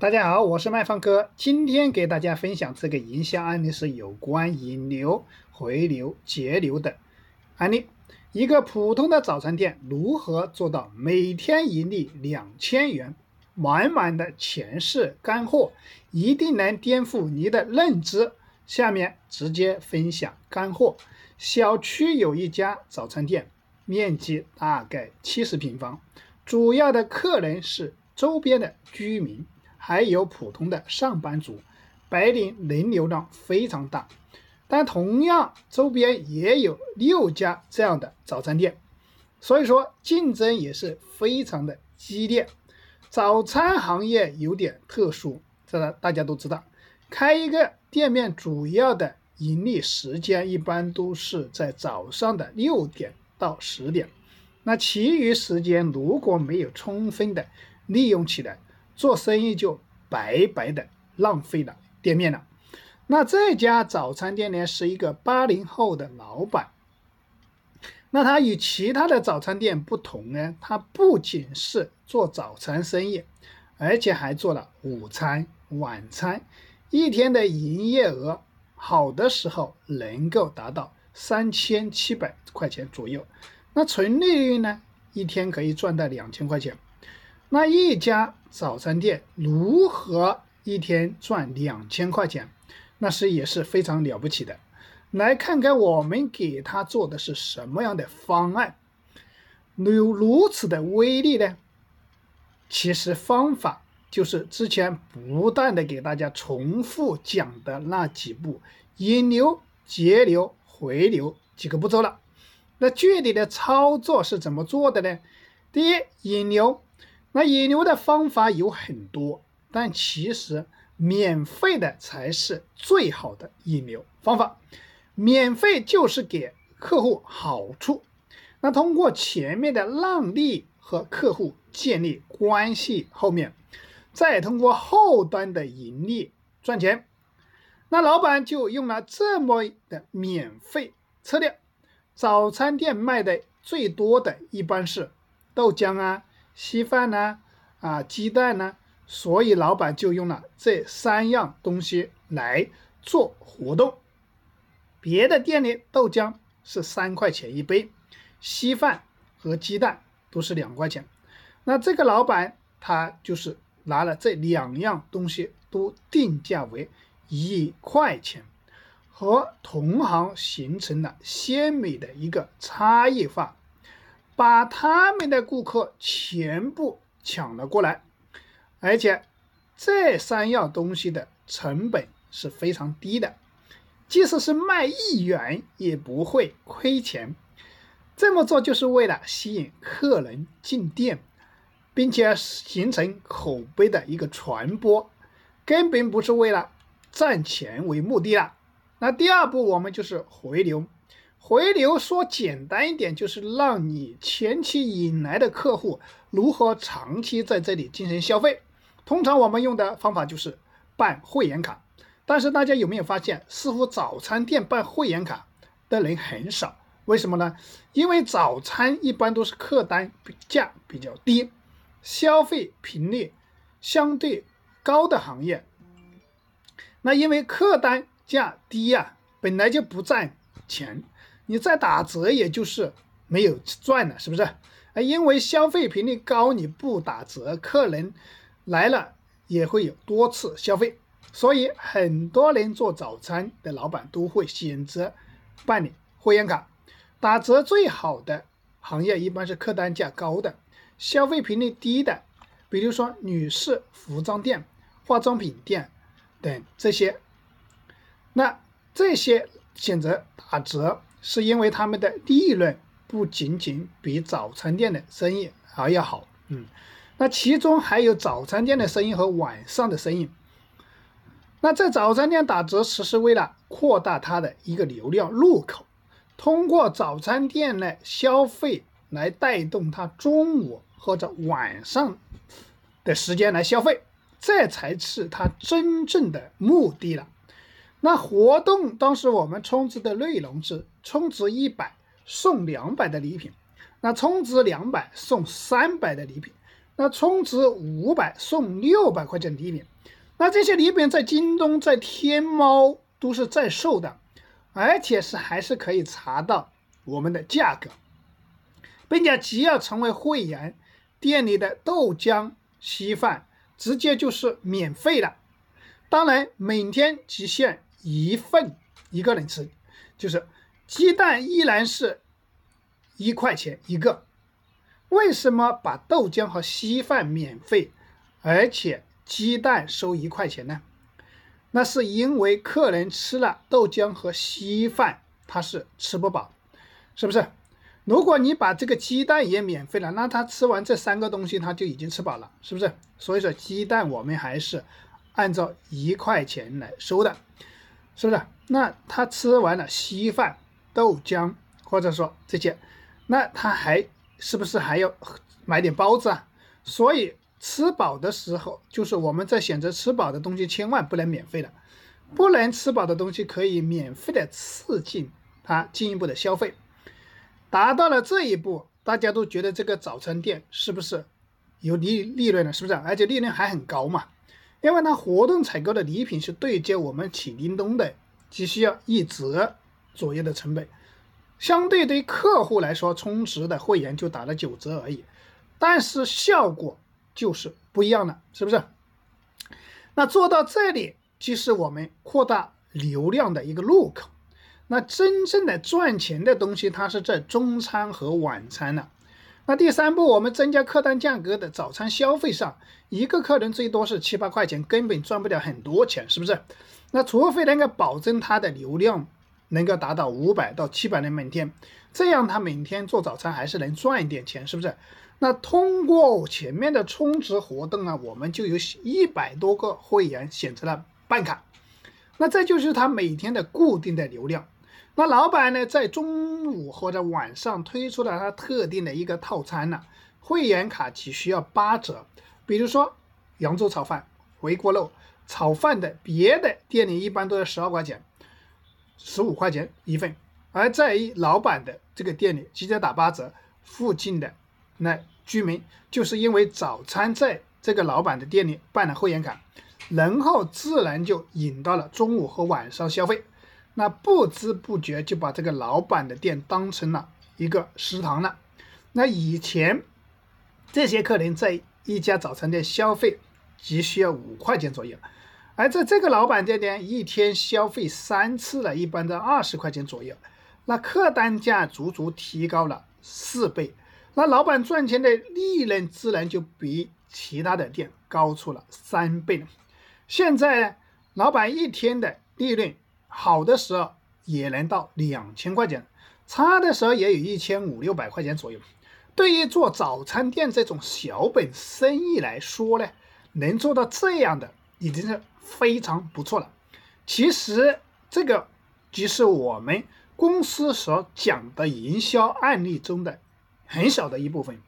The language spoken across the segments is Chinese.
大家好，我是麦方哥。今天给大家分享这个营销案例是有关引流、回流、节流的案例。一个普通的早餐店如何做到每天盈利两千元？满满的全是干货，一定能颠覆你的认知。下面直接分享干货。小区有一家早餐店，面积大概七十平方，主要的客人是周边的居民。还有普通的上班族，白领人流量非常大，但同样周边也有六家这样的早餐店，所以说竞争也是非常的激烈。早餐行业有点特殊，这个大家都知道，开一个店面主要的盈利时间一般都是在早上的六点到十点，那其余时间如果没有充分的利用起来。做生意就白白的浪费了店面了。那这家早餐店呢，是一个八零后的老板。那他与其他的早餐店不同呢，他不仅是做早餐生意，而且还做了午餐、晚餐，一天的营业额好的时候能够达到三千七百块钱左右。那纯利润呢，一天可以赚到两千块钱。那一家早餐店如何一天赚两千块钱？那是也是非常了不起的。来看看我们给他做的是什么样的方案，有如此的威力呢？其实方法就是之前不断的给大家重复讲的那几步：引流、节流、回流几个步骤了。那具体的操作是怎么做的呢？第一，引流。那引流的方法有很多，但其实免费的才是最好的引流方法。免费就是给客户好处，那通过前面的让利和客户建立关系，后面再通过后端的盈利赚钱。那老板就用了这么的免费策略。早餐店卖的最多的一般是豆浆啊。稀饭呢，啊，鸡蛋呢，所以老板就用了这三样东西来做活动。别的店里豆浆是三块钱一杯，稀饭和鸡蛋都是两块钱。那这个老板他就是拿了这两样东西都定价为一块钱，和同行形成了鲜美的一个差异化。把他们的顾客全部抢了过来，而且这三样东西的成本是非常低的，即使是卖一元也不会亏钱。这么做就是为了吸引客人进店，并且形成口碑的一个传播，根本不是为了赚钱为目的了。那第二步，我们就是回流。回流说简单一点，就是让你前期引来的客户如何长期在这里进行消费。通常我们用的方法就是办会员卡，但是大家有没有发现，似乎早餐店办会员卡的人很少？为什么呢？因为早餐一般都是客单价比较低，消费频率相对高的行业。那因为客单价低呀，本来就不赚钱。你再打折，也就是没有赚了，是不是？啊，因为消费频率高，你不打折，客人来了也会有多次消费，所以很多人做早餐的老板都会选择办理会员卡。打折最好的行业一般是客单价高的、消费频率低的，比如说女士服装店、化妆品店等这些。那这些选择打折。是因为他们的利润不仅仅比早餐店的生意还要好，嗯，那其中还有早餐店的生意和晚上的生意。那在早餐店打折，只是为了扩大它的一个流量入口，通过早餐店的消费来带动他中午或者晚上的时间来消费，这才是他真正的目的了。那活动当时我们充值的内容是充值一百送两百的礼品，那充值两百送三百的礼品，那充值五百送六百块钱礼品。那这些礼品在京东、在天猫都是在售的，而且是还是可以查到我们的价格，并且只要成为会员，店里的豆浆、稀饭直接就是免费的。当然，每天只限一份，一个人吃，就是鸡蛋依然是一块钱一个。为什么把豆浆和稀饭免费，而且鸡蛋收一块钱呢？那是因为客人吃了豆浆和稀饭，他是吃不饱，是不是？如果你把这个鸡蛋也免费了，那他吃完这三个东西他就已经吃饱了，是不是？所以说鸡蛋我们还是按照一块钱来收的，是不是？那他吃完了稀饭、豆浆，或者说这些，那他还。是不是还要买点包子啊？所以吃饱的时候，就是我们在选择吃饱的东西，千万不能免费的，不能吃饱的东西可以免费的刺激他进一步的消费。达到了这一步，大家都觉得这个早餐店是不是有利利润了？是不是？而且利润还很高嘛？因为它活动采购的礼品是对接我们启叮咚的，只需要一折左右的成本。相对对客户来说，充值的会员就打了九折而已，但是效果就是不一样了，是不是？那做到这里，就是我们扩大流量的一个入口。那真正的赚钱的东西，它是在中餐和晚餐了。那第三步，我们增加客单价格的早餐消费上，一个客人最多是七八块钱，根本赚不了很多钱，是不是？那除非能够保证他的流量。能够达到五百到七百人每天，这样他每天做早餐还是能赚一点钱，是不是？那通过前面的充值活动啊，我们就有一百多个会员选择了办卡，那这就是他每天的固定的流量。那老板呢，在中午或者晚上推出了他特定的一个套餐呢，会员卡只需要八折。比如说扬州炒饭、回锅肉、炒饭的，别的店里一般都要十二块钱。十五块钱一份，而在老板的这个店里直接打八折，附近的那居民就是因为早餐在这个老板的店里办了会员卡，然后自然就引到了中午和晚上消费，那不知不觉就把这个老板的店当成了一个食堂了。那以前这些客人在一家早餐店消费只需要五块钱左右。而在这个老板店呢，一天消费三次了，一般在二十块钱左右，那客单价足足提高了四倍，那老板赚钱的利润自然就比其他的店高出了三倍。现在老板一天的利润好的时候也能到两千块钱，差的时候也有一千五六百块钱左右。对于做早餐店这种小本生意来说呢，能做到这样的已经是。非常不错了。其实这个只是我们公司所讲的营销案例中的很小的一部分。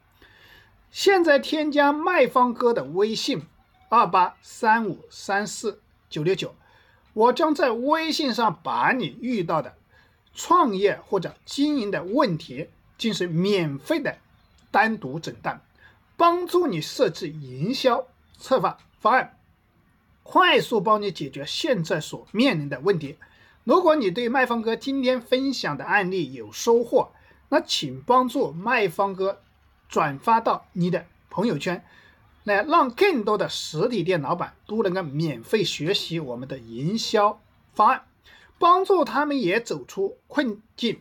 现在添加卖方哥的微信二八三五三四九六九，我将在微信上把你遇到的创业或者经营的问题进行免费的单独诊断，帮助你设置营销策划方案。快速帮你解决现在所面临的问题。如果你对麦方哥今天分享的案例有收获，那请帮助麦方哥转发到你的朋友圈，来让更多的实体店老板都能够免费学习我们的营销方案，帮助他们也走出困境。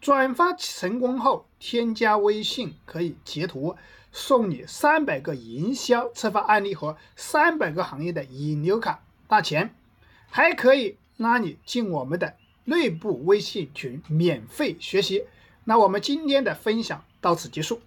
转发成功后，添加微信可以截图。送你三百个营销策划案例和三百个行业的引流卡大钱，还可以拉你进我们的内部微信群免费学习。那我们今天的分享到此结束。